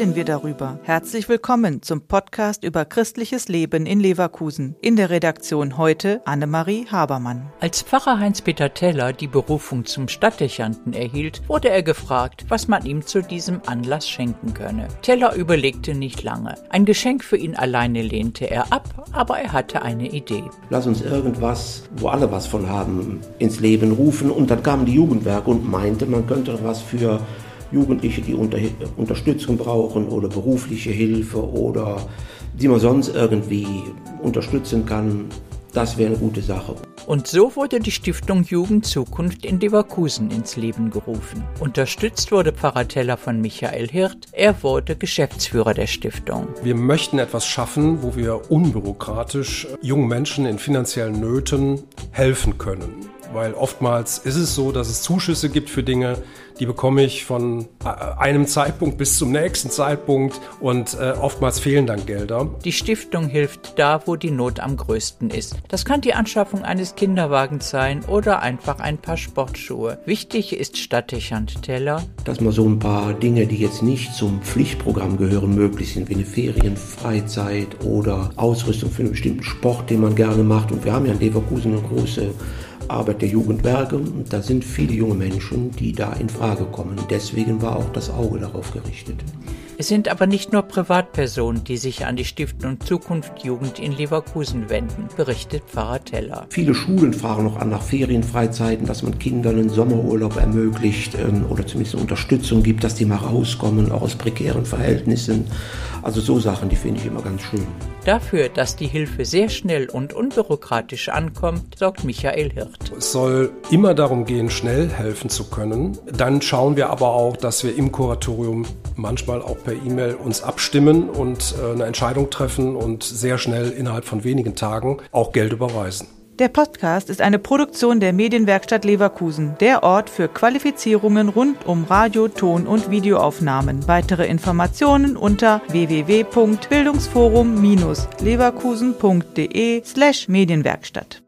darüber. Herzlich willkommen zum Podcast über christliches Leben in Leverkusen. In der Redaktion heute Annemarie Habermann. Als Pfarrer Heinz-Peter Teller die Berufung zum Stadtdechanten erhielt, wurde er gefragt, was man ihm zu diesem Anlass schenken könne. Teller überlegte nicht lange. Ein Geschenk für ihn alleine lehnte er ab, aber er hatte eine Idee. Lass uns irgendwas, wo alle was von haben, ins Leben rufen. Und dann kamen die Jugendwerke und meinte, man könnte was für Jugendliche, die unter, Unterstützung brauchen oder berufliche Hilfe oder die man sonst irgendwie unterstützen kann, das wäre eine gute Sache. Und so wurde die Stiftung Jugend Zukunft in Leverkusen ins Leben gerufen. Unterstützt wurde Pfarrer Teller von Michael Hirt. Er wurde Geschäftsführer der Stiftung. Wir möchten etwas schaffen, wo wir unbürokratisch jungen Menschen in finanziellen Nöten helfen können weil oftmals ist es so, dass es Zuschüsse gibt für Dinge, die bekomme ich von äh, einem Zeitpunkt bis zum nächsten Zeitpunkt und äh, oftmals fehlen dann Gelder. Die Stiftung hilft da, wo die Not am größten ist. Das kann die Anschaffung eines Kinderwagens sein oder einfach ein paar Sportschuhe. Wichtig ist Stadtdechant Teller, dass man so ein paar Dinge, die jetzt nicht zum Pflichtprogramm gehören, möglich sind, wie eine Ferienfreizeit oder Ausrüstung für einen bestimmten Sport, den man gerne macht. Und wir haben ja in Leverkusen eine große Arbeit der Jugendwerke. Und da sind viele junge Menschen, die da in Frage kommen. Deswegen war auch das Auge darauf gerichtet. Es sind aber nicht nur Privatpersonen, die sich an die Stiftung Zukunft Jugend in Leverkusen wenden, berichtet Pfarrer Teller. Viele Schulen fragen noch an nach Ferienfreizeiten, dass man Kindern einen Sommerurlaub ermöglicht ähm, oder zumindest eine Unterstützung gibt, dass die mal rauskommen, auch aus prekären Verhältnissen. Also so Sachen, die finde ich immer ganz schön. Dafür, dass die Hilfe sehr schnell und unbürokratisch ankommt, sorgt Michael Hirt. Es soll immer darum gehen, schnell helfen zu können. Dann schauen wir aber auch, dass wir im Kuratorium manchmal auch per E-Mail uns abstimmen und äh, eine Entscheidung treffen und sehr schnell innerhalb von wenigen Tagen auch Geld überweisen. Der Podcast ist eine Produktion der Medienwerkstatt Leverkusen, der Ort für Qualifizierungen rund um Radio, Ton und Videoaufnahmen. Weitere Informationen unter www.bildungsforum-leverkusen.de slash Medienwerkstatt.